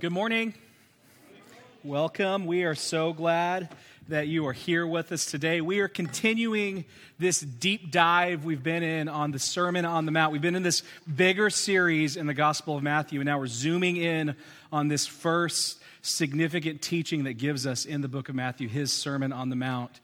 Good morning. Welcome. We are so glad that you are here with us today. We are continuing this deep dive we've been in on the Sermon on the Mount. We've been in this bigger series in the Gospel of Matthew, and now we're zooming in on this first significant teaching that gives us in the book of Matthew, his Sermon on the Mount.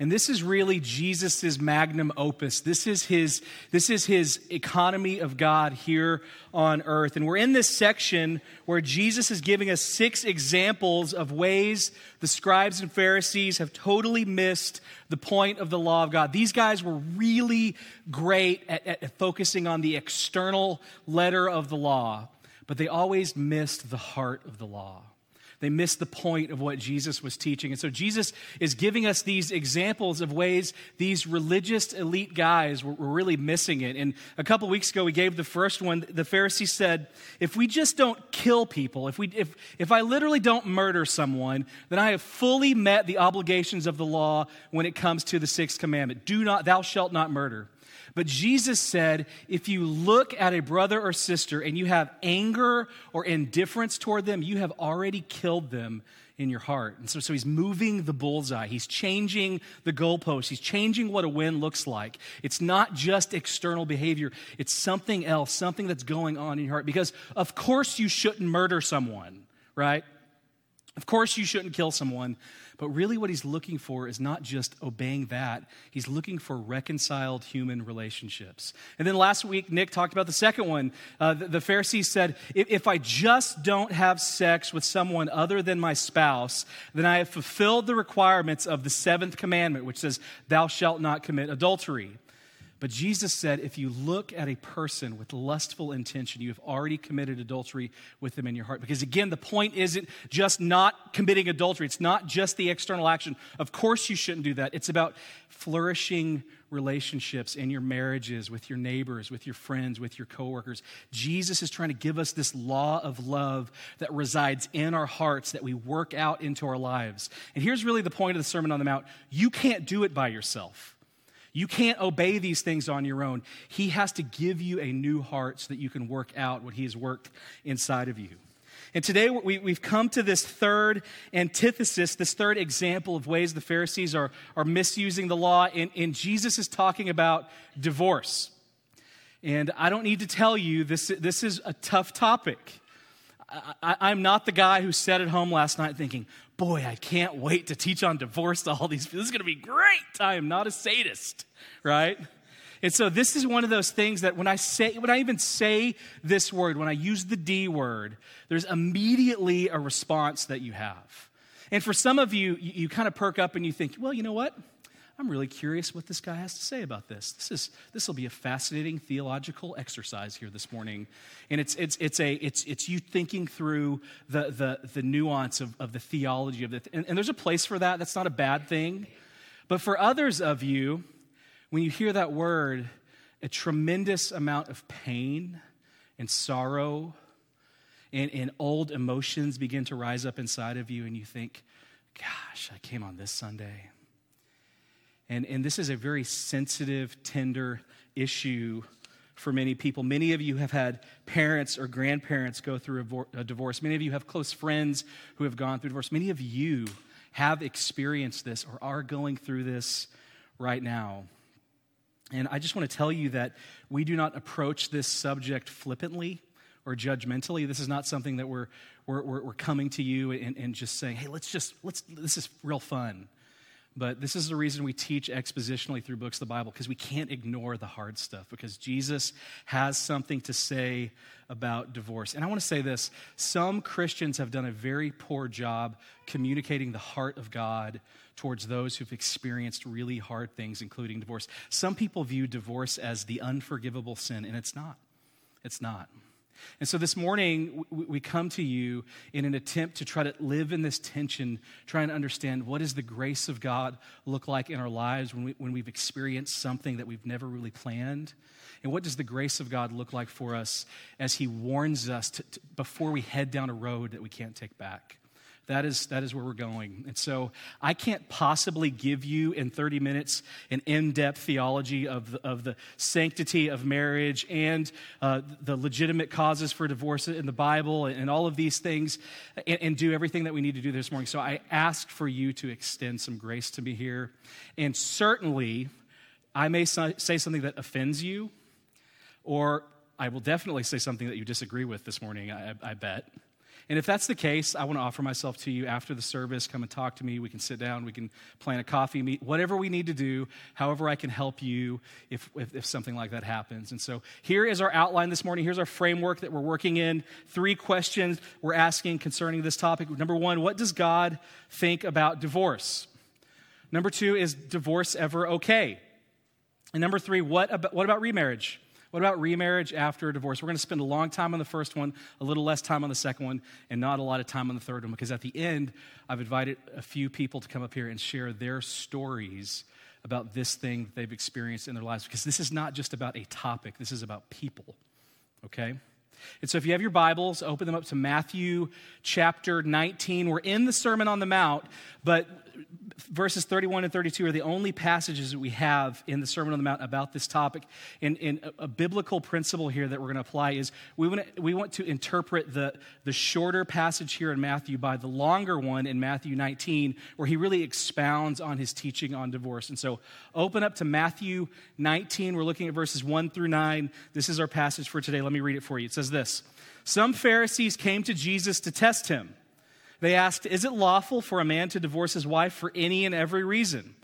And this is really Jesus' magnum opus. This is his, this is his economy of God here on earth. And we're in this section where Jesus is giving us six examples of ways the scribes and Pharisees have totally missed the point of the law of God. These guys were really great at, at focusing on the external letter of the law, but they always missed the heart of the law. They missed the point of what Jesus was teaching. And so Jesus is giving us these examples of ways these religious elite guys were, were really missing it. And a couple weeks ago, we gave the first one. The Pharisee said, if we just don't kill people, if, we, if, if I literally don't murder someone, then I have fully met the obligations of the law when it comes to the sixth commandment. Do not, thou shalt not murder. But Jesus said, if you look at a brother or sister and you have anger or indifference toward them, you have already killed them in your heart. And so, so he's moving the bullseye. He's changing the goalpost. He's changing what a win looks like. It's not just external behavior, it's something else, something that's going on in your heart. Because, of course, you shouldn't murder someone, right? Of course, you shouldn't kill someone. But really, what he's looking for is not just obeying that, he's looking for reconciled human relationships. And then last week, Nick talked about the second one. Uh, the, the, Pharisees said, if, if I just don't have sex with someone other than my spouse, then I have fulfilled the requirements of the seventh commandment, which says, Thou shalt not commit adultery. But Jesus said, if you look at a person with lustful intention, you have already committed adultery with them in your heart. Because again, the point isn't just not committing adultery, it's not just the external action. Of course, you shouldn't do that. It's about flourishing relationships in your marriages, with your neighbors, with your friends, with your coworkers. Jesus is trying to give us this law of love that resides in our hearts that we work out into our lives. And here's really the point of the Sermon on the Mount you can't do it by yourself. You can't obey these things on your own. He has to give you a new heart so that you can work out what He has worked inside of you. And today we, have come to this third antithesis, this third example of ways the Pharisees are, are misusing the law. And, and Jesus is talking about divorce. And I don't need to tell you, this, this is a tough topic. I, am not the guy who sat at home last night thinking, boy, I can't wait to teach on divorce to all these people. This is going to be great. I am not a sadist, right? And so this is one of those things that when I say, when I even say this word, when I use the D word, there's immediately a response that you have. And for some of you, you, you kind of perk up and you think, well, you know what? I'm really curious what this guy has to say about this. This is this will be a fascinating theological exercise here this morning, and it's it's it's a it's it's you thinking through the the the nuance of, of the theology of it, and, and there's a place for that. That's not a bad thing, but for others of you, when you hear that word, a tremendous amount of pain and sorrow and, and old emotions begin to rise up inside of you, and you think, "Gosh, I came on this Sunday." And, and this is a very sensitive, tender issue for many people. Many of you have had parents or grandparents go through a, divorce. Many of you have close friends who have gone through divorce. Many of you have experienced this or are going through this right now. And I just want to tell you that we do not approach this subject flippantly or judgmentally. This is not something that we're, we're, we're coming to you and, and just saying, hey, let's just, let's, this is real fun. But this is the reason we teach expositionally through books of the Bible, because we can't ignore the hard stuff, because Jesus has something to say about divorce. And I want to say this some Christians have done a very poor job communicating the heart of God towards those who've experienced really hard things, including divorce. Some people view divorce as the unforgivable sin, and it's not. It's not. And so this morning, we come to you in an attempt to try to live in this tension, trying to understand what does the grace of God look like in our lives when, we, when we've experienced something that we've never really planned? And what does the grace of God look like for us as He warns us to, to, before we head down a road that we can't take back? That is, that is where we're going. And so I can't possibly give you in 30 minutes an in depth theology of the, of the sanctity of marriage and uh, the legitimate causes for divorce in the Bible and, and all of these things and, and, do everything that we need to do this morning. So I ask for you to extend some grace to me here. And certainly, I may say something that offends you, or I will definitely say something that you disagree with this morning, I, I bet. And if that's the case, I want to offer myself to you after the service. Come and talk to me. We can sit down. We can plan a coffee meet, whatever we need to do, however I can help you if, if, if something like that happens. And so here is our outline this morning. Here's our framework that we're working in. Three questions we're asking concerning this topic. Number one, what does God think about divorce? Number two, is divorce ever okay? And number three, what about, what about remarriage? What about remarriage after a divorce? We're going to spend a long time on the first one, a little less time on the second one, and not a lot of time on the third one because at the end, I've invited a few people to come up here and share their stories about this thing that they've experienced in their lives because this is not just about a topic, this is about people, okay? And so if you have your Bibles, open them up to Matthew chapter 19. We're in the Sermon on the Mount, but verses 31 and 32 are the only passages that we have in the Sermon on the Mount about this topic. And, and a, a, biblical principle here that we're going to apply is we want to, we want to interpret the, the shorter passage here in Matthew by the longer one in Matthew 19, where he really expounds on his teaching on divorce. And so open up to Matthew 19. We're looking at verses 1 through 9. This is our passage for today. Let me read it for you. It says this Some Pharisees came to Jesus to test him. They asked, Is it lawful for a man to divorce his wife for any and every reason?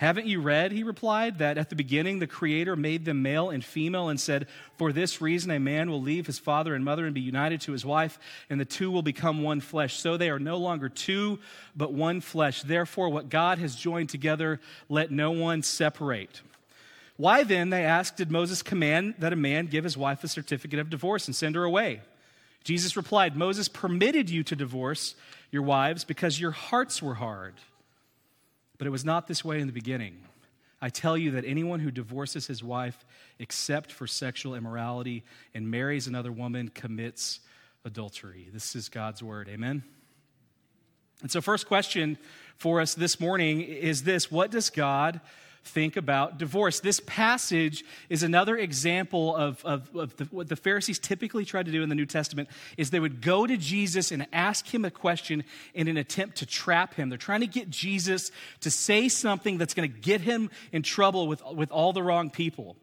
Haven't you read, he replied, that at the beginning the Creator made them male and female and said, For this reason a man will leave his father and mother and be united to his wife, and the two will become one flesh. So they are no longer two, but one flesh. Therefore, what God has joined together, let no one separate. Why then, they asked, did Moses command that a man give his wife a certificate of divorce and send her away? Jesus replied, Moses permitted you to divorce your wives because your hearts were hard. But it was not this way in the beginning. I tell you that anyone who divorces his wife except for sexual immorality and marries another woman commits adultery. This is God's word. Amen. And so, first question for us this morning is this What does God think about divorce. This passage is another example of, of, of the, what the Pharisees typically tried to do in the New Testament is they would go to Jesus and ask him a question in an attempt to trap him. They're trying to get Jesus to say something that's going to get him in trouble with, with all the wrong people.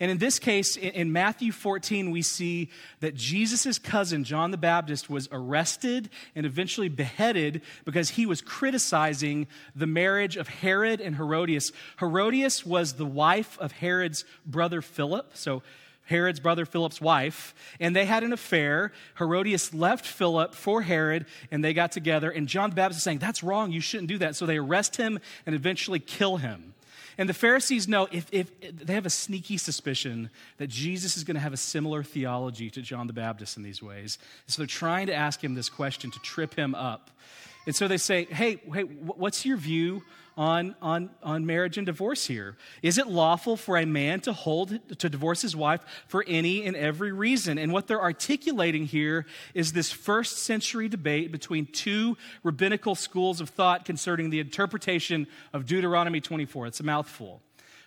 And in this case, in Matthew 14, we see that Jesus' cousin, John the Baptist, was arrested and eventually beheaded because he was criticizing the marriage of Herod and Herodias. Herodias was the wife of Herod's brother Philip. So, Herod's brother Philip's wife, and they had an affair. Herodias left Philip for Herod, and they got together. And John the Baptist is saying, That's wrong. You shouldn't do that. So they arrest him and eventually kill him. And the Pharisees know if, if they have a sneaky suspicion that Jesus is going to have a similar theology to John the Baptist in these ways. So they're trying to ask him this question to trip him up. And so they say, hey, hey, what's your view on, on, on marriage and divorce here? Is it lawful for a man to hold, to divorce his wife for any and every reason? And what they're articulating here is this first century debate between two rabbinical schools of thought concerning the interpretation of Deuteronomy 24. It's a mouthful.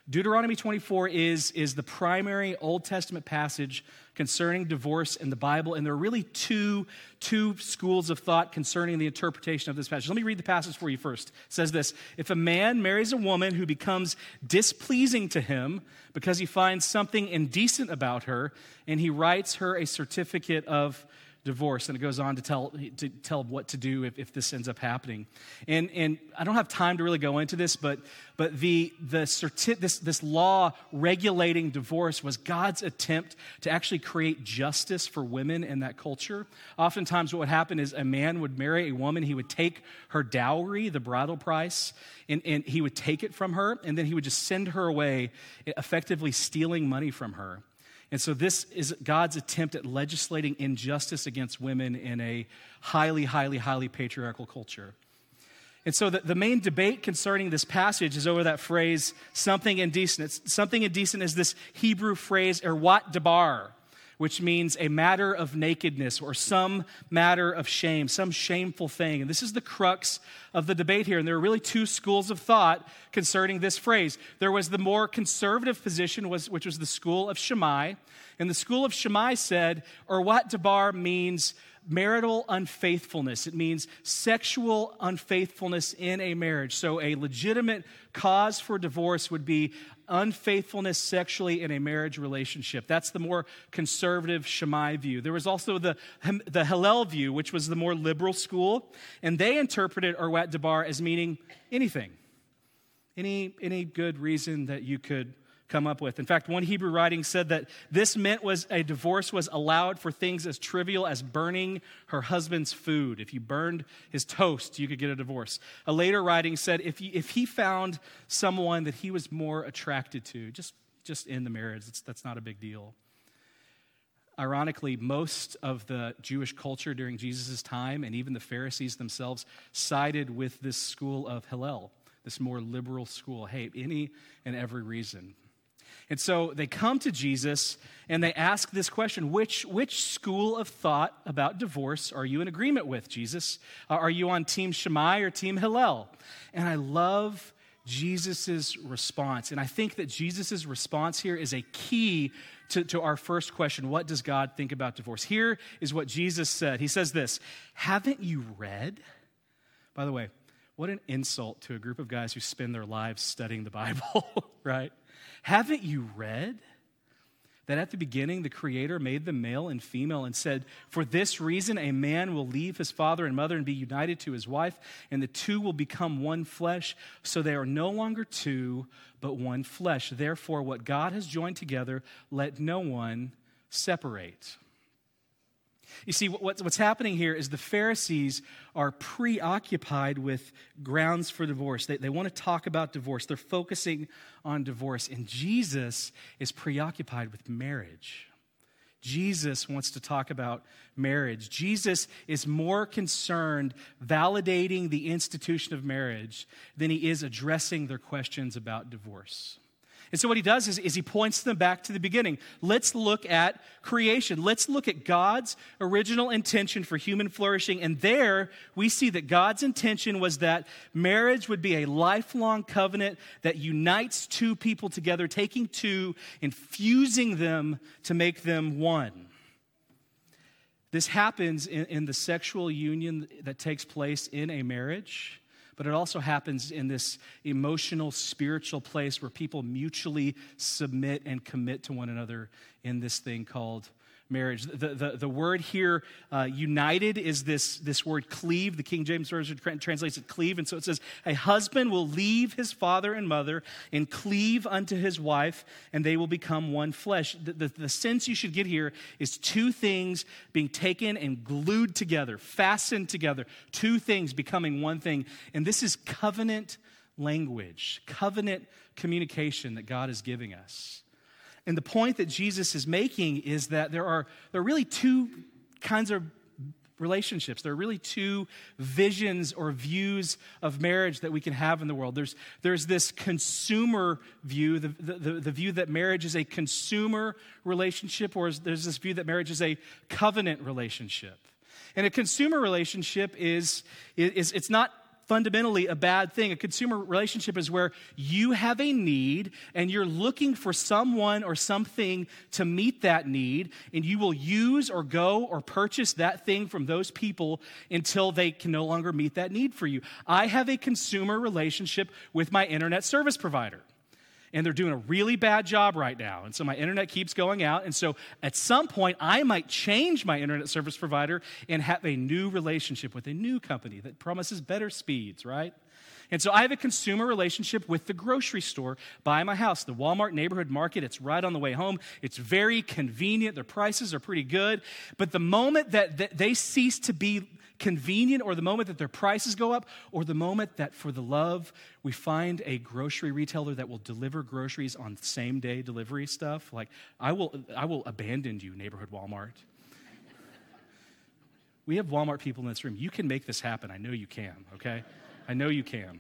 Deuteronomy 24 is, is the primary Old Testament passage concerning divorce in the Bible, and there are really two, two schools of thought concerning the interpretation of this passage. Let me read the passage for you first. It says this If a man marries a woman who becomes displeasing to him because he finds something indecent about her, and he writes her a certificate of divorce. And it goes on to tell, to tell what to do if, if this ends up happening. And, and I don't have time to really go into this, but, but the, the certi- this, this law regulating divorce was God's attempt to actually create justice for women in that culture. Oftentimes, what would happen is a man would marry a woman, he would take her dowry, the bridal price, and, and he would take it from her, and then he would just send her away, effectively stealing money from her. And so, this is God's attempt at legislating injustice against women in a highly, highly, highly patriarchal culture. And so, the, the main debate concerning this passage is over that phrase, something indecent. It's, something indecent is this Hebrew phrase, erwat debar, which means a matter of nakedness or some matter of shame, some shameful thing. And this is the crux of the debate here. And there are really two schools of thought concerning this phrase. There was the more conservative position, was, which was the school of Shammai. And the school of Shammai said, Urwat Dabar means marital unfaithfulness. It means sexual unfaithfulness in a marriage. So, a legitimate cause for divorce would be unfaithfulness sexually in a marriage relationship. That's the more conservative Shammai view. There was also the, the Hillel view, which was the more liberal school, and they interpreted Urwat Dabar as meaning anything. Any, any good reason that you could come up with. In fact, one Hebrew writing said that this meant was a divorce was allowed for things as trivial as burning her husband's food. If you burned his toast, you could get a divorce. A later writing said if, you, if he found someone that he was more attracted to, just, just in the marriage, that's not a big deal. Ironically, most of the Jewish culture during Jesus' time and even the Pharisees themselves sided with this school of Hillel, this more liberal school. Hey, any and every reason. And so they come to Jesus and they ask this question which, which school of thought about divorce are you in agreement with, Jesus? Uh, are you on Team Shammai or Team Hillel? And I love Jesus' response. And I think that Jesus' response here is a key to, to our first question What does God think about divorce? Here is what Jesus said He says this Haven't you read? By the way, what an insult to a group of guys who spend their lives studying the Bible, right? Haven't you read that at the beginning the Creator made them male and female and said, For this reason a man will leave his father and mother and be united to his wife, and the two will become one flesh. So they are no longer two, but one flesh. Therefore, what God has joined together, let no one separate. You see, what's happening here is the Pharisees are preoccupied with grounds for divorce. They, they want to talk about divorce, they're focusing on divorce. And Jesus is preoccupied with marriage. Jesus wants to talk about marriage. Jesus is more concerned validating the institution of marriage than he is addressing their questions about divorce. And so, what he does is, is, he points them back to the beginning. Let's look at creation. Let's look at God's original intention for human flourishing. And there we see that God's intention was that marriage would be a lifelong covenant that unites two people together, taking two and fusing them to make them one. This happens in, in the sexual union that takes place in a marriage but it also happens in this emotional, spiritual place where people mutually submit and commit to one another in this thing called marriage. The, the, the word here, uh, united, is this, this word cleave. The King James Version translates it cleave. And so it says, A husband will leave his father and mother and cleave unto his wife, and they will become one flesh. The, the, the sense you should get here is two things being taken and glued together, fastened together, two things becoming one thing. And this is covenant language, covenant communication that God is giving us. And the point that Jesus is making is that there are, there are really two kinds of relationships. There are really two visions or views of marriage that we can have in the world. There's, there's this consumer view, the, the, the, view that marriage is a consumer relationship, or there's this view that marriage is a covenant relationship. And a consumer relationship is, is it's not fundamentally a bad thing. A consumer relationship is where you have a need and you're looking for someone or something to meet that need, and you will use or go or purchase that thing from those people until they can no longer meet that need for you. I have a consumer relationship with my internet service provider and they're doing a really bad job right now. And so my internet keeps going out. And so at some point, I might change my internet service provider and have a new relationship with a new company that promises better speeds, right? And so I have a consumer relationship with the grocery store by my house, the Walmart neighborhood market. It's right on the way home. It's very convenient. Their prices are pretty good. But the moment that, they cease to be convenient or the moment that their prices go up or the moment that for the love we find a grocery retailer that will deliver groceries on same day delivery stuff like i will i will abandon you neighborhood walmart we have walmart people in this room you can make this happen i know you can okay i know you can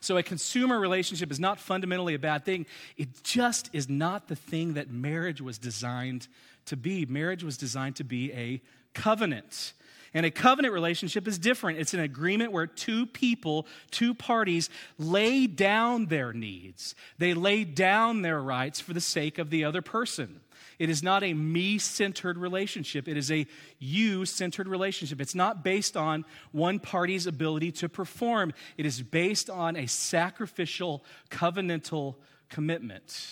So, a consumer relationship is not fundamentally a bad thing. It just is not the thing that marriage was designed to be. Marriage was designed to be a covenant. And a covenant relationship is different. It's an agreement where two people, two parties, lay down their needs. They lay down their rights for the sake of the other person. It is not a me centered relationship. It is a you centered relationship. It's not based on one party's ability to perform, it is based on a sacrificial, covenantal commitment.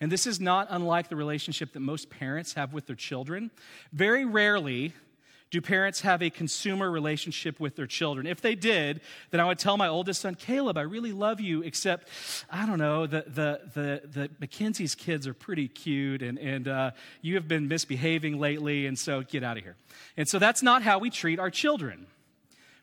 And this is not unlike the relationship that most parents have with their children. Very rarely do parents have a consumer relationship with their children? If they did, then I would tell my oldest son, Caleb, I really love you, except, I don't know, the, the, the, the Mackenzie's kids are pretty cute, and, and uh, you have been misbehaving lately, and so get out of here. And so that's not how we treat our children.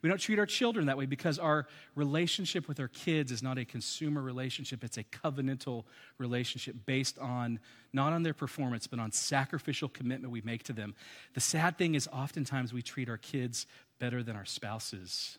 We don't treat our children that way because our relationship with our kids is not a consumer relationship. It's a covenantal relationship based on, not on their performance, but on sacrificial commitment we make to them. The sad thing is, oftentimes we treat our kids better than our spouses.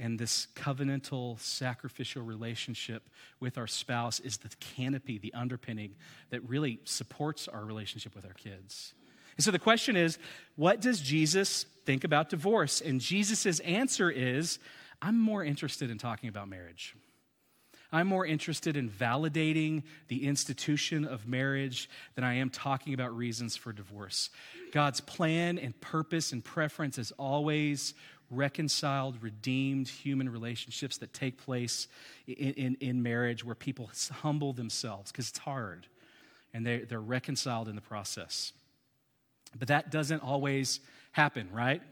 And this covenantal, sacrificial relationship with our spouse is the canopy, the underpinning that really supports our relationship with our kids. And so the question is what does Jesus think about divorce? And Jesus' answer is I'm more interested in talking about marriage. I'm more interested in validating the institution of marriage than I am talking about reasons for divorce. God's plan and purpose and preference is always reconciled, redeemed human relationships that take place in, in, in marriage where people humble themselves because it's hard and they, they're reconciled in the process. But that doesn't always happen, right?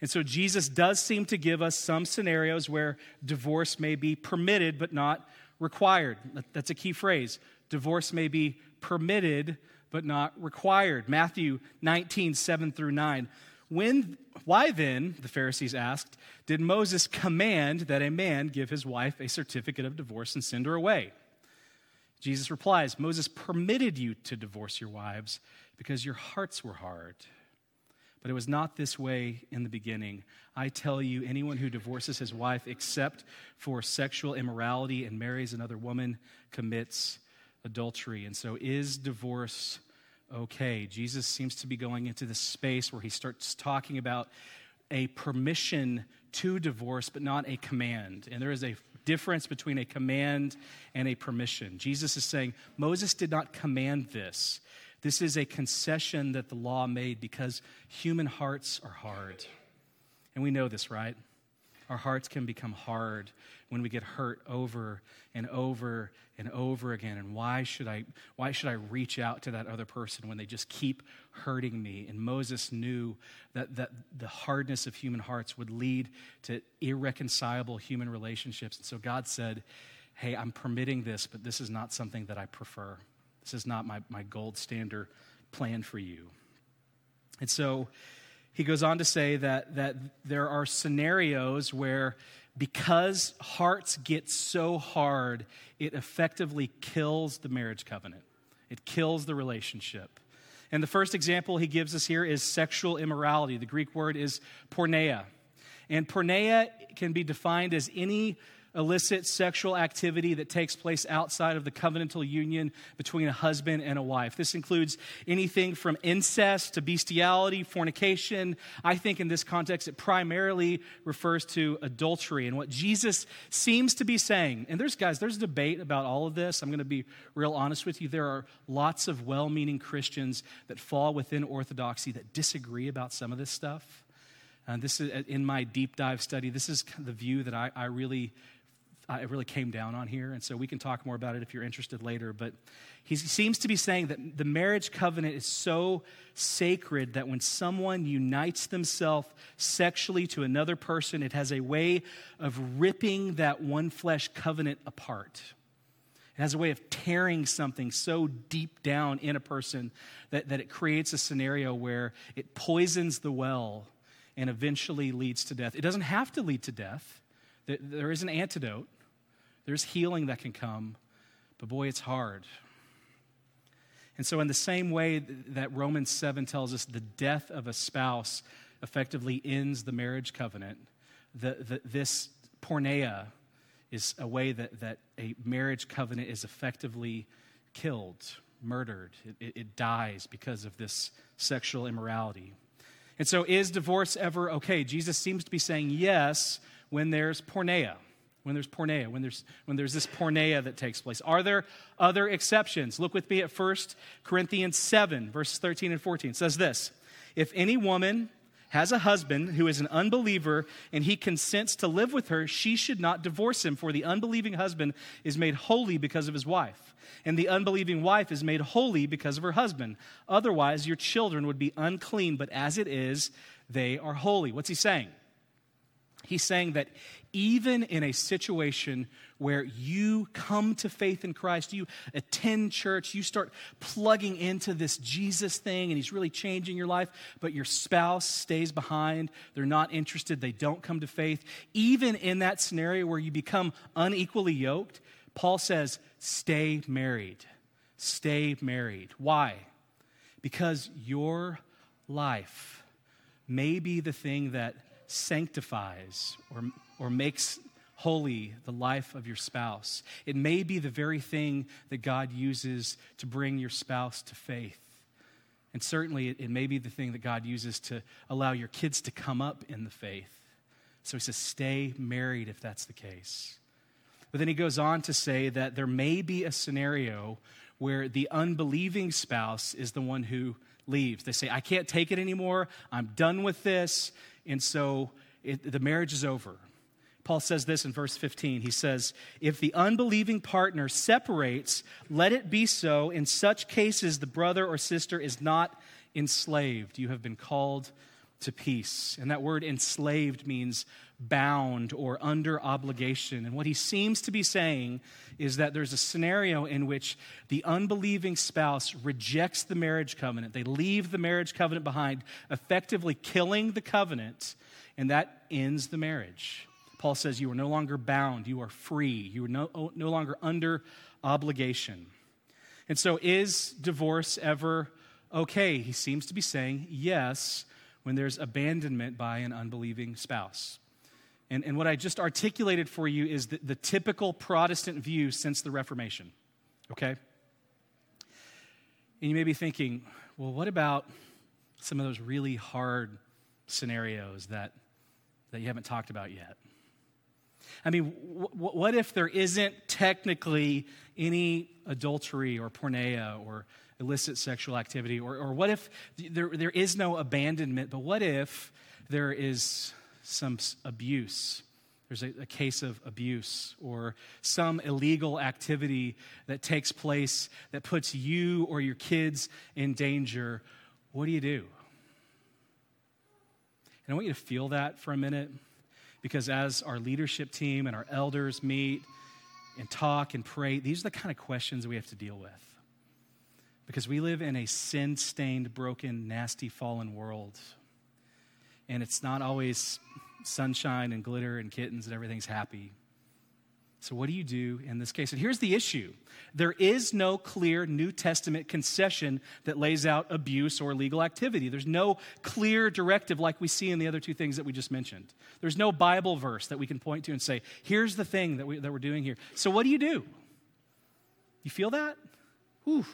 And so Jesus does seem to give us some scenarios where divorce may be permitted but not required. That's a key phrase. Divorce may be permitted but not required. Matthew 19, 7 through 9. When, why then, the Pharisees asked, did Moses command that a man give his wife a certificate of divorce and send her away? Jesus replies, Moses permitted you to divorce your wives because your hearts were hard. But it was not this way in the beginning. I tell you, anyone who divorces his wife except for sexual immorality and marries another woman commits adultery. And so, is divorce okay? Jesus seems to be going into this space where he starts talking about a permission to divorce, but not a command. And there is a difference between a command and a permission. Jesus is saying, Moses did not command this. This is a concession that the law made because human hearts are hard. And we know this, right? Our hearts can become hard when we get hurt over and over and over again. And why should I why should I reach out to that other person when they just keep hurting me? And Moses knew that, that the hardness of human hearts would lead to irreconcilable human relationships. And so God said, Hey, I'm permitting this, but this is not something that I prefer. This is not my, my gold standard plan for you. And so he goes on to say that, that there are scenarios where because hearts get so hard, it effectively kills the marriage covenant, it kills the relationship. And the first example he gives us here is sexual immorality. The Greek word is porneia. And porneia can be defined as any illicit sexual activity that takes place outside of the covenantal union between a husband and a wife. This includes anything from incest to bestiality, fornication. I think in this context, it primarily refers to adultery. And what Jesus seems to be saying, and there's, guys, there's debate about all of this. I'm going to be real honest with you. There are lots of well meaning Christians that fall within orthodoxy that disagree about some of this stuff. And this is in my deep dive study. This is the view that I, I really uh, it really came down on here. And so we can talk more about it if you're interested later. But he seems to be saying that the marriage covenant is so sacred that when someone unites themselves sexually to another person, it has a way of ripping that one flesh covenant apart. It has a way of tearing something so deep down in a person that, that it creates a scenario where it poisons the well and eventually leads to death. It doesn't have to lead to death, there is an antidote. There's healing that can come, but boy, it's hard. And so, in the same way that Romans 7 tells us the death of a spouse effectively ends the marriage covenant, the, the, this porneia is a way that, that a marriage covenant is effectively killed, murdered. It, it, it dies because of this sexual immorality. And so, is divorce ever okay? Jesus seems to be saying yes when there's porneia when there's porneia, when there's, when there's this porneia that takes place. Are there other exceptions? Look with me at 1 Corinthians 7, verses 13 and 14. It says this If any woman has a husband who is an unbeliever and he consents to live with her, she should not divorce him, for the unbelieving husband is made holy because of his wife, and the unbelieving wife is made holy because of her husband. Otherwise, your children would be unclean, but as it is, they are holy. What's he saying? He's saying that even in a situation where you come to faith in Christ, you attend church, you start plugging into this Jesus thing, and He's really changing your life, but your spouse stays behind, they're not interested, they don't come to faith. Even in that scenario where you become unequally yoked, Paul says, stay married. Stay married. Why? Because your life may be the thing that sanctifies or, or makes holy the life of your spouse. It may be the very thing that God uses to bring your spouse to faith. And certainly, it, may be the thing that God uses to allow your kids to come up in the faith. So he says, stay married if that's the case. But then he goes on to say that there may be a scenario where the unbelieving spouse is the one who leaves. They say, I can't take it anymore. I'm done with this. And so it, the marriage is over. Paul says this in verse 15. He says, If the unbelieving partner separates, let it be so. In such cases, the brother or sister is not enslaved. You have been called to peace. And that word enslaved means bound or under obligation. And what he seems to be saying is that there's a scenario in which the unbelieving spouse rejects the marriage covenant. They leave the marriage covenant behind, effectively killing the covenant, and that ends the marriage. Paul says you are no longer bound, you are free, you are no, no longer under obligation. And so, is divorce ever okay? He seems to be saying yes when there's abandonment by an unbelieving spouse. And, and what I just articulated for you is the, the typical Protestant view since the Reformation, okay? And you may be thinking, well, what about some of those really hard scenarios that, that you haven't talked about yet? I mean, w- what if there isn't technically any adultery or porneia or illicit sexual activity? Or, or what if there, there is no abandonment, but what if there is some abuse. There's a, a, case of abuse or some illegal activity that takes place that puts you or your kids in danger. What do you do? And I want you to feel that for a minute because as our leadership team and our elders meet and talk and pray, these are the kind of questions we have to deal with. Because we live in a sin stained, broken, nasty, fallen world and it's not always sunshine and glitter and kittens and everything's happy. So, what do you do in this case? And here's the issue there is no clear New Testament concession that lays out abuse or legal activity. There's no clear directive like we see in the other two things that we just mentioned. There's no Bible verse that we can point to and say, here's the thing that, we, that we're doing here. So, what do you do? You feel that? Whew,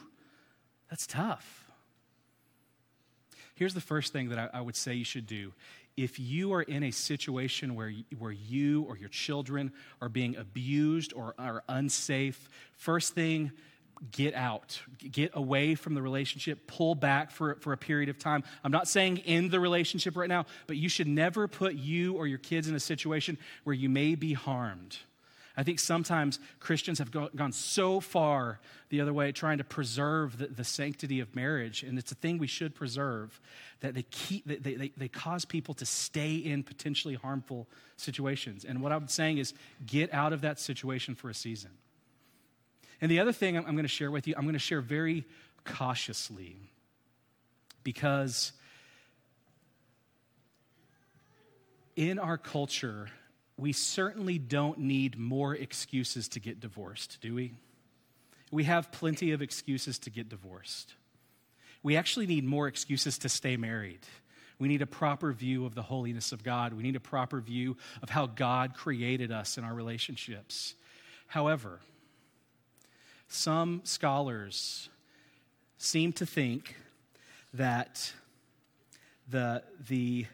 that's tough. Here's the first thing that I, I would say you should do. If you are in a situation where, where you or your children are being abused or are unsafe, first thing, get out, get away from the relationship, pull back for, for a period of time. I'm not saying end the relationship right now, but you should never put you or your kids in a situation where you may be harmed. I think sometimes Christians have go, gone so far the other way, trying to preserve the, the, sanctity of marriage, and it's a thing we should preserve, that they, keep, they, they, they cause people to stay in potentially harmful situations. And what I'm saying is get out of that situation for a season. And the other thing I'm going to share with you, I'm going to share very cautiously because in our culture, we certainly don't need more excuses to get divorced, do we? We have plenty of excuses to get divorced. We actually need more excuses to stay married. We need a proper view of the holiness of God. We need a proper view of how God created us in our relationships. However, some scholars seem to think that the, the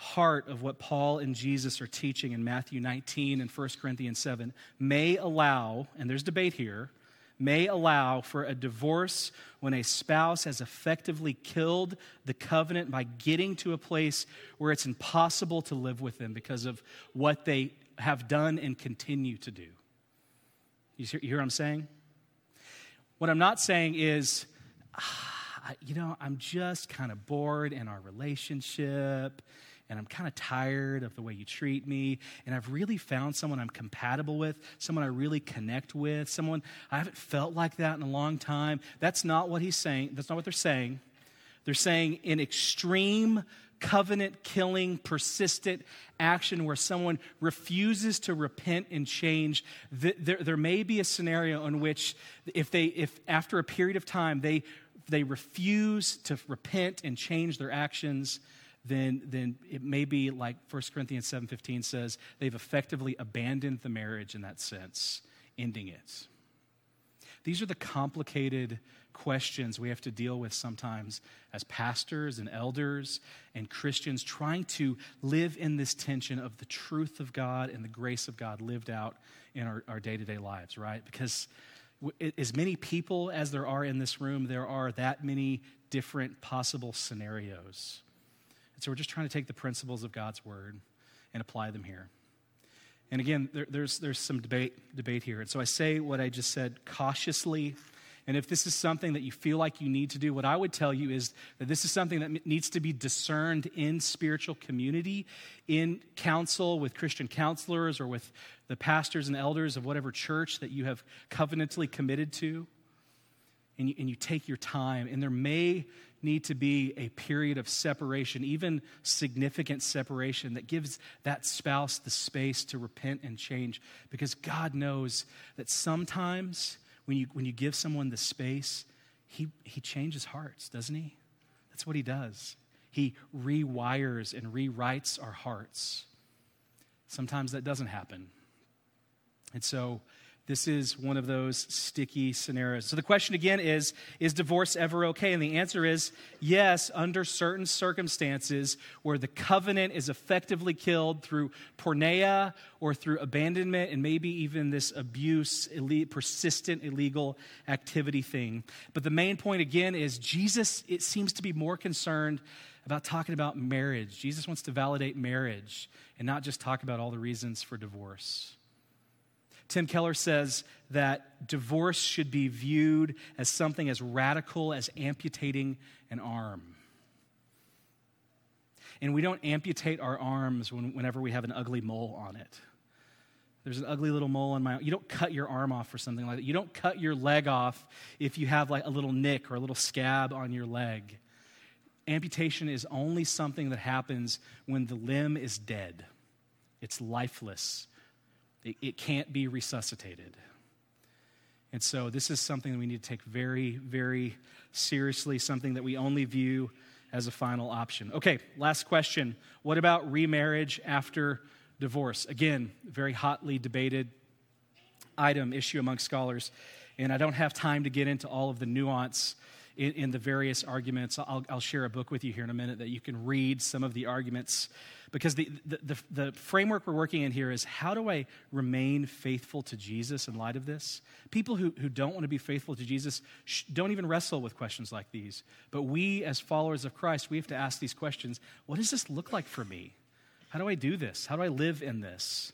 heart of what Paul and Jesus are teaching in Matthew 19 and 1 Corinthians 7 may allow, and there's debate here, may allow for a divorce when a spouse has effectively killed the covenant by getting to a place where it's impossible to live with them because of what they have done and continue to do. You hear, what I'm saying? What I'm not saying is, ah, you know, I'm just kind of bored in our relationship and I'm kind of tired of the way you treat me, and I've really found someone I'm compatible with, someone I really connect with, someone I haven't felt like that in a long time. That's not what he's saying. That's not what they're saying. They're saying in extreme covenant killing, persistent action where someone refuses to repent and change, there, there may be a scenario in which if they, if after a period of time they, they refuse to repent and change their actions, then, then it may be like 1 Corinthians 7.15 says, they've effectively abandoned the marriage in that sense, ending it. These are the complicated questions we have to deal with sometimes as pastors and elders and Christians trying to live in this tension of the truth of God and the grace of God lived out in our day to day lives, right? Because as many people as there are in this room, there are that many different possible scenarios. And so we're just trying to take the principles of God's word and apply them here. And again, there, there's, there's some debate, debate here. And so I say what I just said cautiously. And if this is something that you feel like you need to do, what I would tell you is that this is something that needs to be discerned in spiritual community, in counsel with Christian counselors or with the pastors and elders of whatever church that you have covenantally committed to. And you, and you take your time. And there may need to be a period of separation, even significant separation, that gives that spouse the space to repent and change. Because God knows that sometimes when you, when you give someone the space, he, he changes hearts, doesn't he? That's what he does. He rewires and rewrites our hearts. Sometimes that doesn't happen. And so, this is one of those sticky scenarios. So the question again is Is divorce ever okay? And the answer is yes, under certain circumstances where the covenant is effectively killed through porneia or through abandonment and maybe even this abuse, persistent illegal activity thing. But the main point again is Jesus, it seems to be more concerned about talking about marriage. Jesus wants to validate marriage and not just talk about all the reasons for divorce. Tim Keller says that divorce should be viewed as something as radical as amputating an arm. And we don't amputate our arms when, whenever we have an ugly mole on it. There's an ugly little mole on my arm. You don't cut your arm off for something like that. You don't cut your leg off if you have like a little nick or a little scab on your leg. Amputation is only something that happens when the limb is dead. It's lifeless. It, it can't be resuscitated. And so, this is something that we need to take very, very seriously, something that we only view as a final option. Okay, last question. What about remarriage after divorce? Again, very hotly debated item, issue among scholars. And I don't have time to get into all of the nuance in, in the various arguments. I'll, I'll share a book with you here in a minute that you can read some of the arguments because the, the, the, the, framework we're working in here is how do I remain faithful to Jesus in light of this? People who, who don't want to be faithful to Jesus sh- don't even wrestle with questions like these. But we, as followers of Christ, we have to ask these questions What does this look like for me? How do I do this? How do I live in this?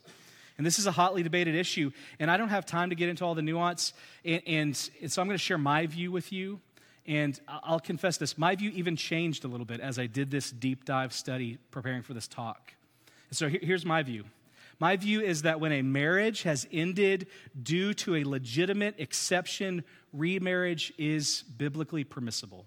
And this is a hotly debated issue, and I don't have time to get into all the nuance. And, and, and so I'm going to share my view with you. And I'll confess this my view even changed a little bit as I did this deep dive study preparing for this talk. So here's my view. My view is that when a marriage has ended due to a legitimate exception, remarriage is biblically permissible.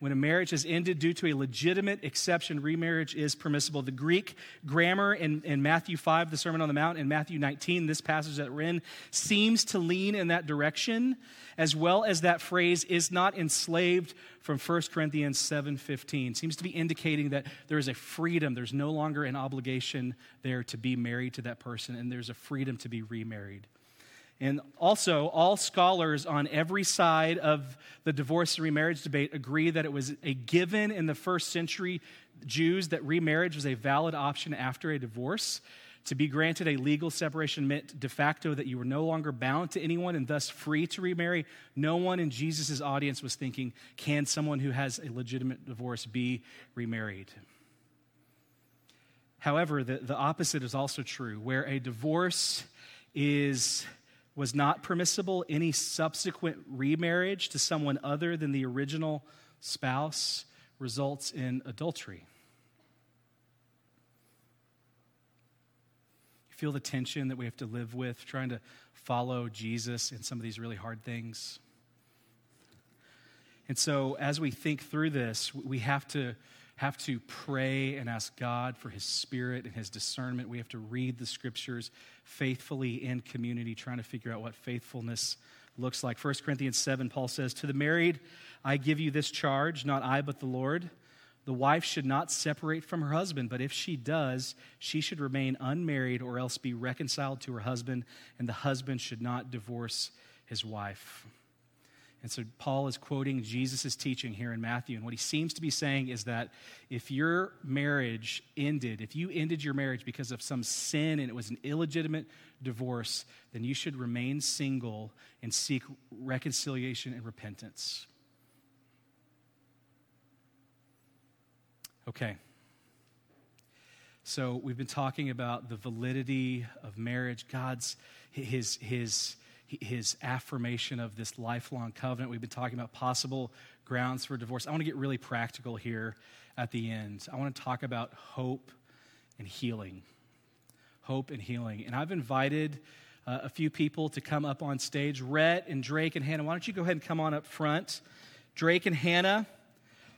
When a marriage has ended due to a legitimate exception, remarriage is permissible. The Greek grammar in, in Matthew 5, the Sermon on the Mount, and Matthew 19, this passage that we're in, seems to lean in that direction, as well as that phrase is not enslaved from 1 Corinthians 7:15. Seems to be indicating that there is a freedom. There's no longer an obligation there to be married to that person, and there's a freedom to be remarried. And also, all scholars on every side of the divorce and remarriage debate agree that it was a given in the first century Jews that remarriage was a valid option after a divorce. To be granted a legal separation meant de facto that you were no longer bound to anyone and thus free to remarry. No one in Jesus' audience was thinking, can someone who has a legitimate divorce be remarried? However, the, the opposite is also true, where a divorce is was not permissible, any subsequent remarriage to someone other than the original spouse results in adultery. You feel the tension that we have to live with trying to follow Jesus in some of these really hard things. And so, as we think through this, we have to have to pray and ask God for His Spirit and His discernment. We have to read the scriptures faithfully in community, trying to figure out what faithfulness looks like. 1 Corinthians 7, Paul says, To the married, I give you this charge, not I, but the Lord. The wife should not separate from her husband, but if she does, she should remain unmarried or else be reconciled to her husband, and the husband should not divorce his wife. And so Paul is quoting Jesus' teaching here in Matthew. And what he seems to be saying is that if your marriage ended, if you ended your marriage because of some sin and it was an illegitimate divorce, then you should remain single and seek reconciliation and repentance. Okay. So we've been talking about the validity of marriage, God's, his, his, his affirmation of this lifelong covenant. We've been talking about possible grounds for divorce. I want to get really practical here at the end. I want to talk about hope and healing. Hope and healing. And I've invited uh, a few people to come up on stage. Rhett and Drake and Hannah, why don't you go ahead and come on up front? Drake and Hannah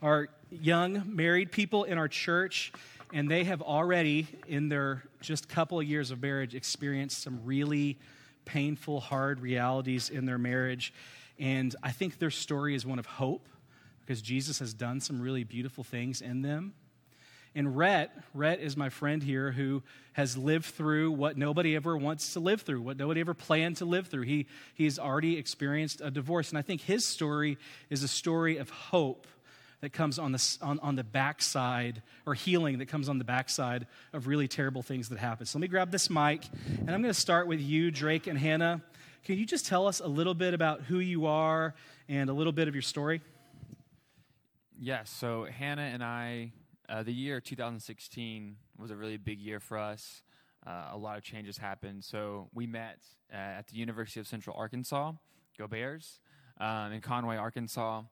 are young married people in our church, and they have already, in their just couple of years of marriage, experienced some really painful, hard realities in their marriage. And I think their story is one of hope because Jesus has done some really beautiful things in them. And Rhett, Rhett is my friend here who has lived through what nobody ever wants to live through, what nobody ever planned to live through. He, he's already experienced a divorce. And I think his story is a story of hope that comes on the, on, on the backside, or healing that comes on the backside of really terrible things that happen. So let me grab this mic, and I'm going to start with you, Drake and Hannah. Can you just tell us a little bit about who you are and a little bit of your story? Yes, so Hannah and I, uh, the year 2016 was a really big year for us. Uh, a lot of changes happened. So we met uh, at the University of Central Arkansas, Go Bears, um, in Conway, Arkansas.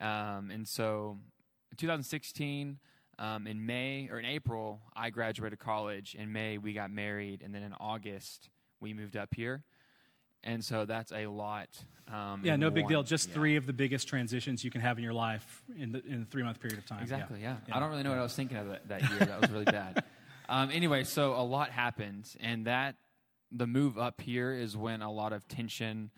Um, and so, 2016, um, in May or in April, I graduated college. In May, we got married, and then in August, we moved up here. And so that's a lot. Um, yeah, no big deal. Just yeah. three of the biggest transitions you can have in your life in the in a three month period of time. Exactly. Yeah. yeah. I don't really know what I was thinking of that, that year. That was really bad. Um, anyway, so a lot happened, and that the move up here is when a lot of tension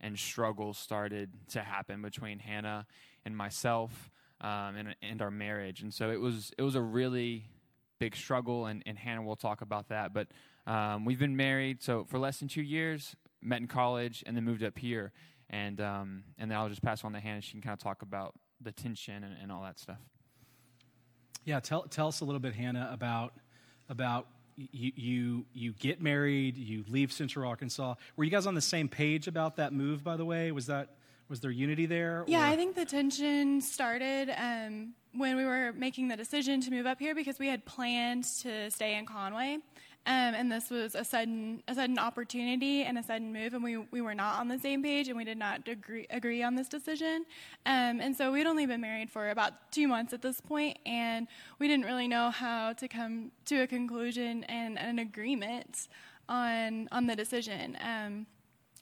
and struggle started to happen between Hannah and myself um, and, and our marriage. And so it was it was a really big struggle, and, and Hannah will talk about that. But um, we've been married so for less than two years, met in college, and then moved up here. And um, and then I'll just pass on to Hannah. She can kind of talk about the tension and, and all that stuff. Yeah, tell tell us a little bit, Hannah, about about you, you you get married, you leave Central Arkansas. Were you guys on the same page about that move? By the way, was that was there unity there? Yeah, or? I think the tension started um, when we were making the decision to move up here because we had planned to stay in Conway. Um, and this was a sudden, a sudden opportunity and a sudden move, and we, we were not on the same page, and we did not agree, agree on this decision. Um, and so we'd only been married for about two months at this point, and we didn't really know how to come to a conclusion and an agreement on on the decision. Um,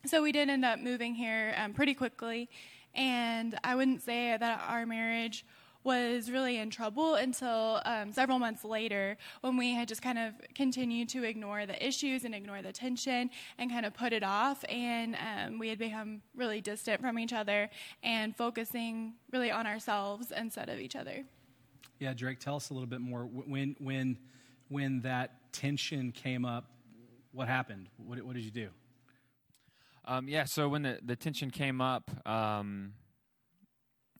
so we did end up moving here um, pretty quickly, and I wouldn't say that our marriage was really in trouble until um, several months later when we had just kind of continued to ignore the issues and ignore the tension and kind of put it off. And um, we had become really distant from each other and focusing really on ourselves instead of each other. Yeah, Drake, tell us a little bit more. When, when, when that tension came up, what happened? What, what did you do? Um, yeah, so when the, the tension came up, um,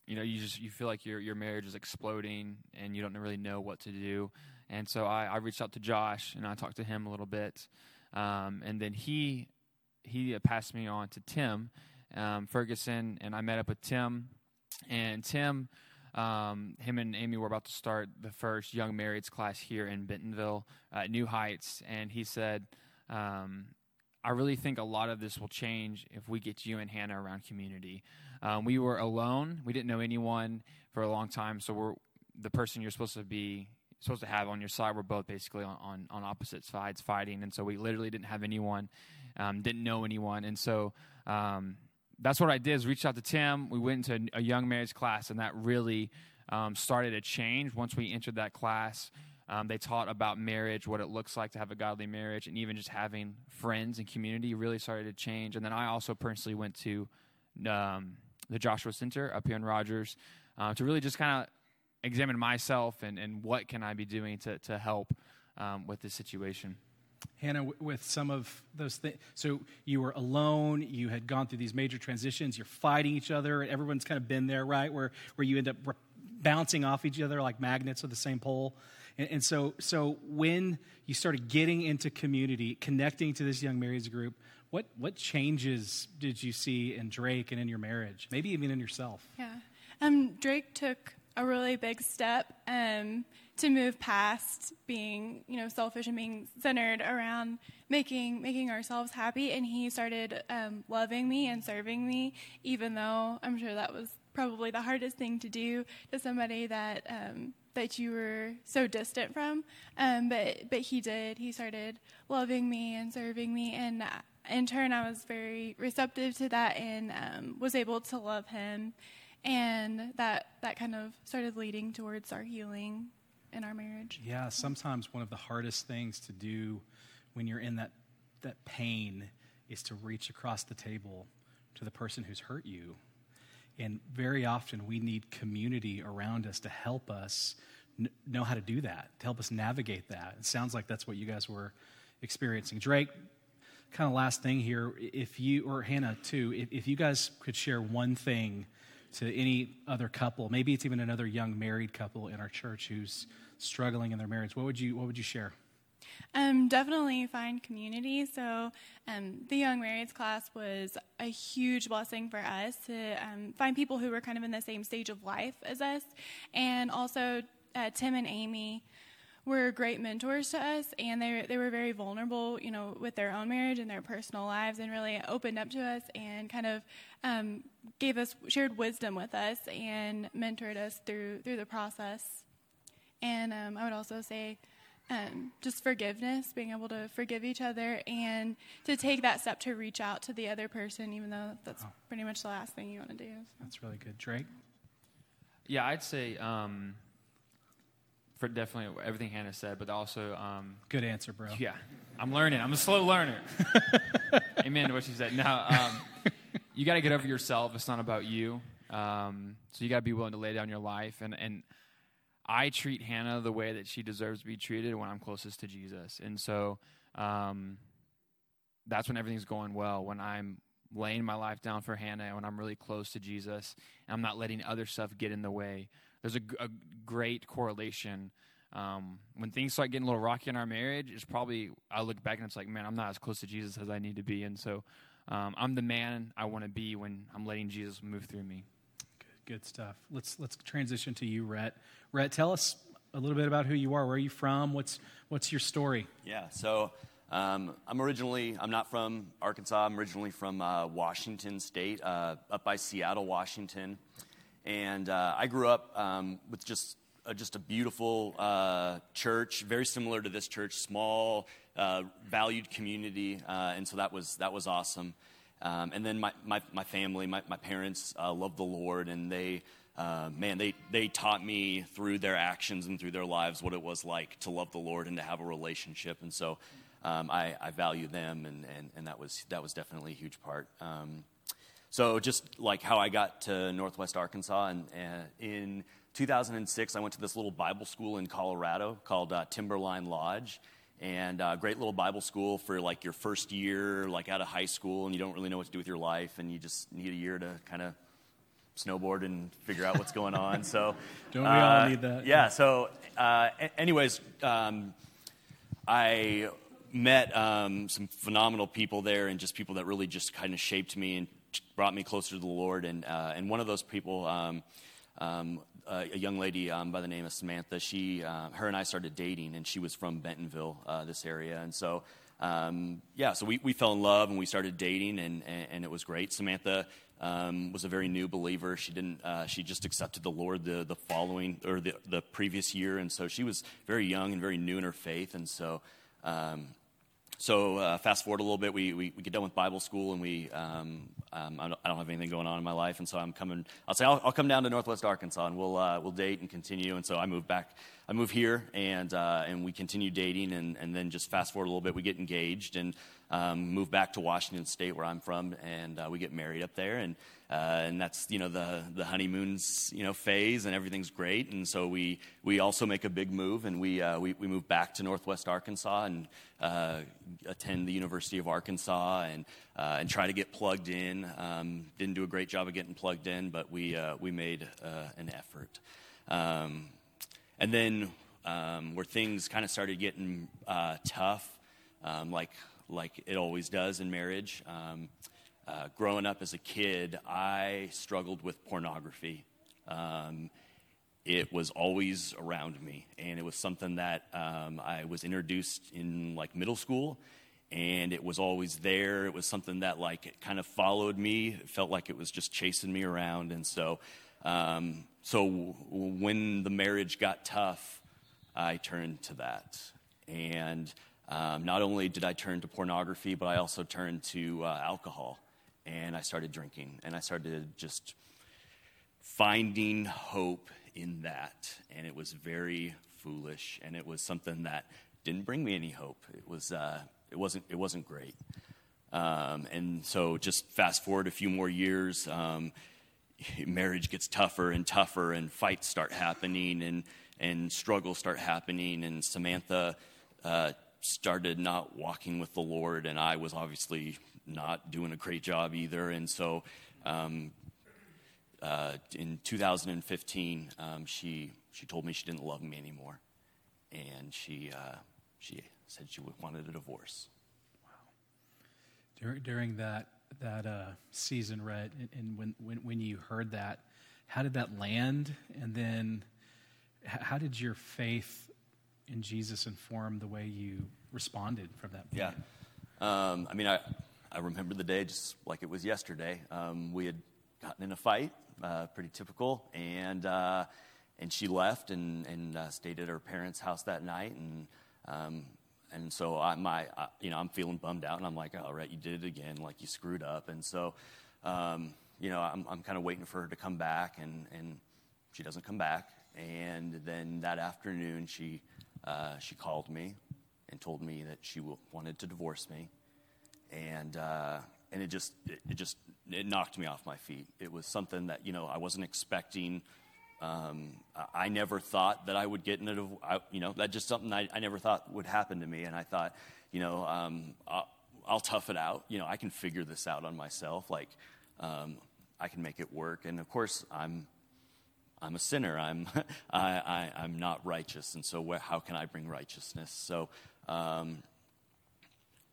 you know, you just you feel like your your marriage is exploding and you don't really know what to do. And so I, I reached out to Josh and I talked to him a little bit, um, and then he he passed me on to Tim um, Ferguson, and I met up with Tim, and Tim. Um, him and Amy were about to start the first young marrieds class here in Bentonville at New Heights, and he said, um, I really think a lot of this will change if we get you and Hannah around community. Um, we were alone; we didn't know anyone for a long time, so we're the person you're supposed to be supposed to have on your side. We're both basically on on, on opposite sides fighting, and so we literally didn't have anyone, um, didn't know anyone, and so. Um, that's what I did is reached out to Tim. We went into a, young marriage class, and that really um, started a change once we entered that class. Um, they taught about marriage, what it looks like to have a godly marriage, and even just having friends and community really started to change. And then I also personally went to um, the Joshua Center up here in Rogers uh, to really just kind of examine myself and, and what can I be doing to, to help um, with this situation. Hannah, with some of those things, so you were alone, you had gone through these major transitions, you're fighting each other, everyone's kind of been there, right? Where, where you end up bouncing off each other like magnets with the same pole. And, and, so, so when you started getting into community, connecting to this young marrieds group, what, what changes did you see in Drake and in your marriage? Maybe even in yourself? Yeah. Um, Drake took a really big step um, to move past being, you know, selfish and being centered around making making ourselves happy. And he started um, loving me and serving me, even though I'm sure that was probably the hardest thing to do to somebody that um, that you were so distant from. Um, but but he did. He started loving me and serving me, and uh, in turn, I was very receptive to that and um, was able to love him, and that that kind of started leading towards our healing in our marriage. Yeah, sometimes one of the hardest things to do when you're in that that pain is to reach across the table to the person who's hurt you and very often we need community around us to help us n- know how to do that, to help us navigate that. It sounds like that's what you guys were experiencing. Drake, kind of last thing here, if you, or Hannah too, if, if you guys could share one thing to any other couple, maybe it's even another young married couple in our church who's struggling in their marriage, what would you, what would you share? Um, definitely find community. So um, the Young Marrieds class was a huge blessing for us to um, find people who were kind of in the same stage of life as us, and also uh, Tim and Amy were great mentors to us, and they they were very vulnerable, you know, with their own marriage and their personal lives, and really opened up to us and kind of um, gave us shared wisdom with us and mentored us through through the process. And um, I would also say um, just forgiveness, being able to forgive each other, and to take that step to reach out to the other person, even though that's oh. pretty much the last thing you want to do. So. That's really good, Drake. Yeah, I'd say um, for definitely everything Hannah said, but also um, good answer, bro. Yeah, I'm learning. I'm a slow learner. Amen to what she said. Now, um, you got to get over yourself. It's not about you. Um, so you got to be willing to lay down your life and and I treat Hannah the way that she deserves to be treated when I'm closest to Jesus. And so um, that's when everything's going well, when I'm laying my life down for Hannah, when I'm really close to Jesus, and I'm not letting other stuff get in the way. There's a, a great correlation. Um, when things start getting a little rocky in our marriage, it's probably, I look back and it's like, man, I'm not as close to Jesus as I need to be. And so um, I'm the man I want to be when I'm letting Jesus move through me. Good stuff. Let's let's transition to you, Rhett. Rhett, tell us a little bit about who you are. Where are you from? What's what's your story? Yeah. So um, I'm originally I'm not from Arkansas. I'm originally from uh, Washington State, uh, up by Seattle, Washington, and uh, I grew up um, with just just a beautiful uh, church, very similar to this church, small, uh, valued community, uh, and so that was that was awesome. Um, and then my, my, my, family, my, my parents uh, love the Lord, and they uh, man, they, they taught me through their actions and through their lives what it was like to love the Lord and to have a relationship. And so um, I, I, value them, and, and, and, that, was, that was definitely a huge part. Um, so just like how I got to Northwest Arkansas, and, and, in 2006, I went to this little Bible school in Colorado called uh, Timberline Lodge and uh, great little Bible school for like your first year, like out of high school, and you don't really know what to do with your life, and you just need a year to kind of snowboard and figure out what's going on. So, don't we uh, all need that? Yeah. So, uh, anyways, um, I met um, some phenomenal people there, and just people that really just kind of shaped me and brought me closer to the Lord. And uh, and one of those people. Um, um a young lady um, by the name of Samantha. She, uh, her and I started dating, and she was from Bentonville, uh, this area, and so. Um, yeah, so we, we fell in love and we started dating, and, and, and it was great. Samantha um, was a very new believer. She didn't. Uh, she just accepted the Lord the, the following or the, the previous year, and so she was very young and very new in her faith. And so, um, so uh, fast forward a little bit, we, we, we, get done with Bible school, and we um, um, I, don't, I, don't, have anything going on in my life, and so I'm coming. I'll say I'll, I'll come down to Northwest Arkansas, and we'll uh, we'll date and continue. And so I move back. I move here, and uh, and we continue dating, and, and then just fast forward a little bit, we get engaged, and um, move back to Washington State, where I'm from, and uh, we get married up there, and uh, and that's you know the the honeymoons you know phase, and everything's great, and so we we also make a big move, and we uh, we, we move back to Northwest Arkansas and uh, attend the University of Arkansas, and uh, and try to get plugged in. Um, didn't do a great job of getting plugged in, but we uh, we made an effort, um, and then um, where things kind of started getting tough, um, like like it always does in marriage. Uh, growing up as a kid, I struggled with pornography. Um, it was always around me, and it was something that um, I was introduced in like middle school, and it was always there. It was something that like it kind of followed me. It felt like it was just chasing me around, and so um, so when the marriage got tough, I turned to that, and um, not only did I turn to pornography, but I also turned to uh, alcohol and I started drinking, and I started just finding hope in that, and it was very foolish, and it was something that didn't bring me any hope. It was uh, it wasn't it wasn't great, um, and so just fast forward a few more years. Um, marriage gets tougher and tougher, and fights start happening, and and struggles start happening, and Samantha uh, started not walking with the Lord, and I was obviously not doing a great job either. And so um, uh, in 2015, um, she, she told me she didn't love me anymore. And she, uh, she said she wanted a divorce. Wow. During, during that, that uh, season, Rhett, and, and when, when, when you heard that, how did that land? And then how did your faith in Jesus inform the way you responded from that point? Yeah. Um, I mean, I, I remember the day just like it was yesterday. Um, we had gotten in a fight, uh, pretty typical, and uh, and she left and and uh, stayed at her parents' house that night, and um, and so I my I, you know I'm feeling bummed out, and I'm like, all right, you did it again, like you screwed up, and so um, you know I'm I'm kind of waiting for her to come back, and and she doesn't come back, and then that afternoon she uh, she called me and told me that she wanted to divorce me and uh, and it just it, it, just it knocked me off my feet. It was something that you know I wasn't expecting. Um, I never thought that I would get into you know that just something I, I, never thought would happen to me, and I thought you know um, I'll, I'll, tough it out. You know I can figure this out on myself. Like um, I can make it work, and of course I'm. I'm a sinner. I'm, I, I, am not righteous, and so where, how can I bring righteousness? So, um,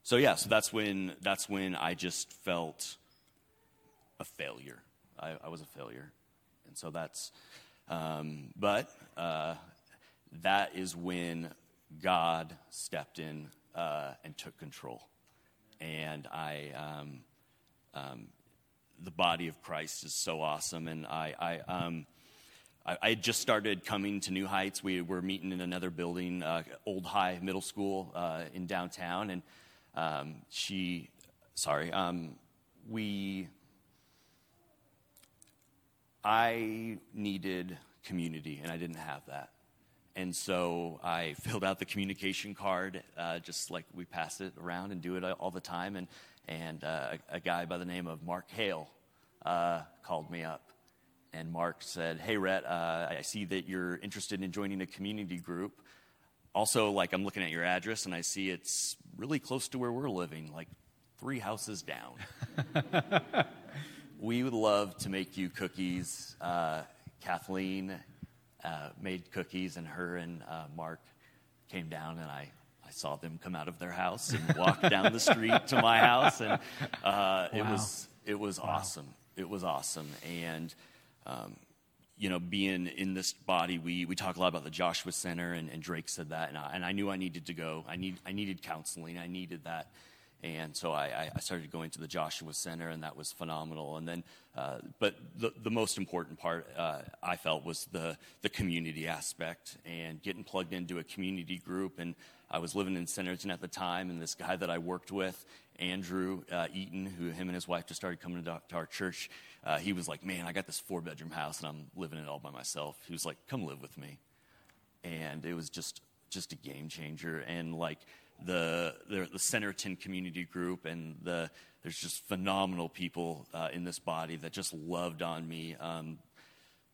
so yeah, so that's when that's when I just felt a failure. I, I was a failure, and so that's. Um, but uh, that is when God stepped in uh, and took control, and I. Um, um, the body of Christ is so awesome, and I. I um, I, I just started coming to New Heights. We were meeting in another building, uh, Old High Middle School uh, in downtown, and um, she, sorry, um, we, I needed community, and I didn't have that. And so I filled out the communication card, uh, just like we pass it around and do it all the time. And, and uh, a, a, guy by the name of Mark Hale uh, called me up. And Mark said, Hey, Rhett, uh, I see that you're interested in joining a community group. Also, like, I'm looking at your address and I see it's really close to where we're living, like three houses down. we would love to make you cookies. Uh, Kathleen uh, made cookies, and her and uh, Mark came down, and I, I saw them come out of their house and walk down the street to my house, and uh, wow. it was it was wow. awesome. It was awesome, and um, you know, being in this body, we, we talk a lot about the Joshua Center, and, and Drake said that, and I, and I knew I needed to go. I need I needed counseling. I needed that. And so I, I, started going to the Joshua Center, and that was phenomenal. And then, uh, but the, the most important part uh, I felt was the, the community aspect and getting plugged into a community group. And I was living in Centerton at the time, and this guy that I worked with, Andrew uh, Eaton, who him and his wife just started coming to, to our church, uh, he was like, Man, I got this four bedroom house, and I'm living it all by myself. He was like, Come live with me. And it was just just a game changer. And like, the, the, the Centerton community group, and the, there's just phenomenal people uh, in this body that just loved on me. Um,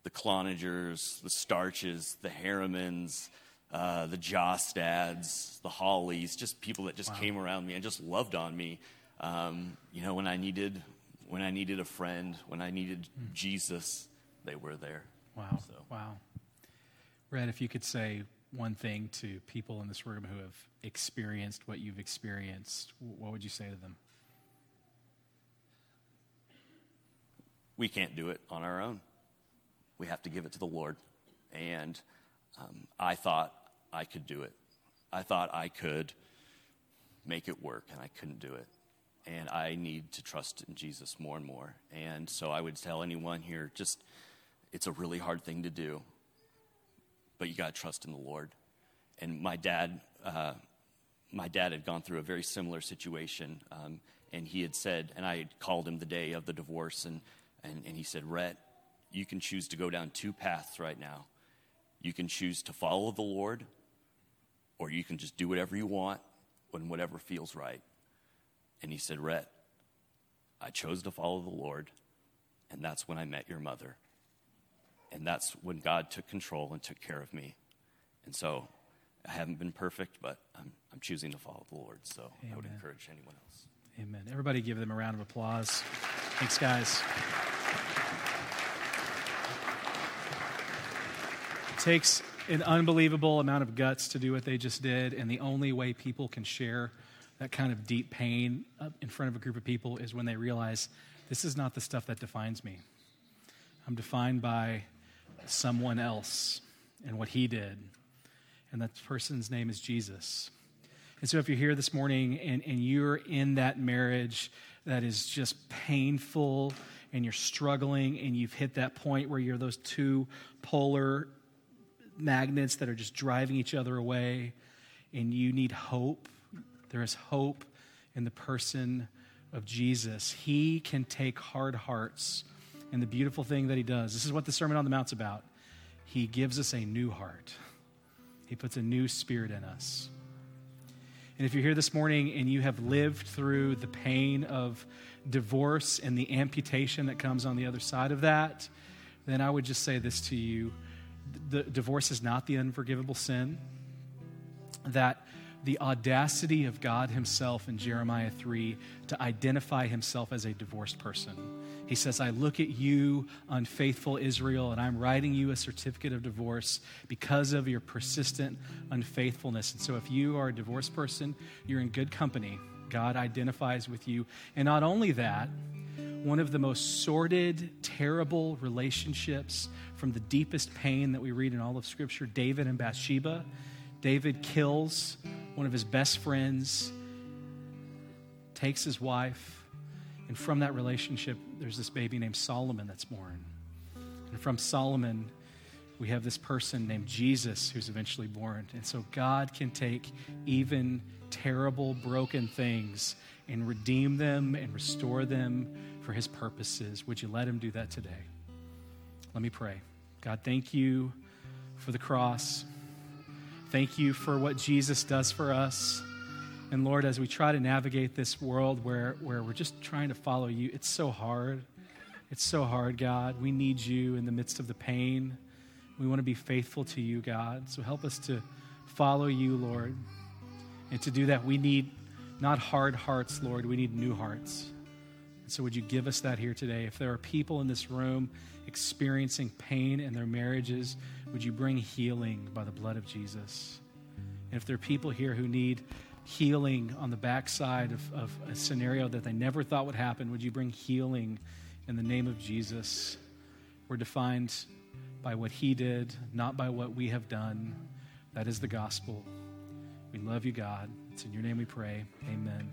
the Clonagers, the Starches, the Harrimans, uh, the Jostads, the Hollies, just people that just wow. came around me and just loved on me. Um, you know, when I needed when I needed a friend, when I needed mm. Jesus, they were there. Wow! So. Wow! Rhett, if you could say one thing to people in this room who have experienced what you've experienced, what would you say to them? We can't do it on our own. We have to give it to the Lord. And um, I thought I could do it. I thought I could make it work, and I couldn't do it. And I need to trust in Jesus more and more. And so I would tell anyone here just, it's a really hard thing to do but you got to trust in the Lord. And my dad, uh, my dad had gone through a very similar situation, um, and he had said, and I had called him the day of the divorce, and, and, and he said, Rhett, you can choose to go down two paths right now. You can choose to follow the Lord, or you can just do whatever you want when whatever feels right. And he said, Rhett, I chose to follow the Lord, and that's when I met your mother. And that's when God took control and took care of me. And so I haven't been perfect, but I'm, I'm choosing to follow the Lord. So Amen. I would encourage anyone else. Amen. Everybody give them a round of applause. Thanks, guys. It takes an unbelievable amount of guts to do what they just did, and the only way people can share that kind of deep pain uh, in front of a group of people is when they realize this is not the stuff that defines me. I'm defined by someone else and what he did. And that person's name is Jesus. And so if you're here this morning and, and you're in that marriage that is just painful and you're struggling and you've hit that point where you're those two polar magnets that are just driving each other away and you need hope, there is hope in the person of Jesus. He can take hard hearts and the beautiful thing that he does. This is what the Sermon on the Mount's about. He gives us a new heart, he puts a new spirit in us. And if you're here this morning and you have lived through the pain of divorce and the amputation that comes on the other side of that, then I would just say this to you the divorce is not the unforgivable sin. That the audacity of God Himself in Jeremiah 3 to identify Himself as a divorced person. He says, I look at you, unfaithful Israel, and I'm writing you a certificate of divorce because of your persistent unfaithfulness. And so, if you are a divorced person, you're in good company. God identifies with you. And not only that, one of the most sordid, terrible relationships from the deepest pain that we read in all of Scripture David and Bathsheba. David kills one of his best friends, takes his wife, and from that relationship, there's this baby named Solomon that's born. And from Solomon, we have this person named Jesus who's eventually born. And so God can take even terrible, broken things and redeem them and restore them for his purposes. Would you let him do that today? Let me pray. God, thank you for the cross. Thank you for what Jesus does for us. And Lord, as we try to navigate this world where, where we're just trying to follow you, it's so hard. It's so hard, God. We need you in the midst of the pain. We want to be faithful to you, God. So help us to follow you, Lord. And to do that, we need not hard hearts, Lord. We need new hearts. And so would you give us that here today? If there are people in this room experiencing pain in their marriages, would you bring healing by the blood of Jesus? And if there are people here who need healing on the backside of, of a scenario that they never thought would happen, would you bring healing in the name of Jesus? We're defined by what he did, not by what we have done. That is the gospel. We love you, God. It's in your name we pray. Amen.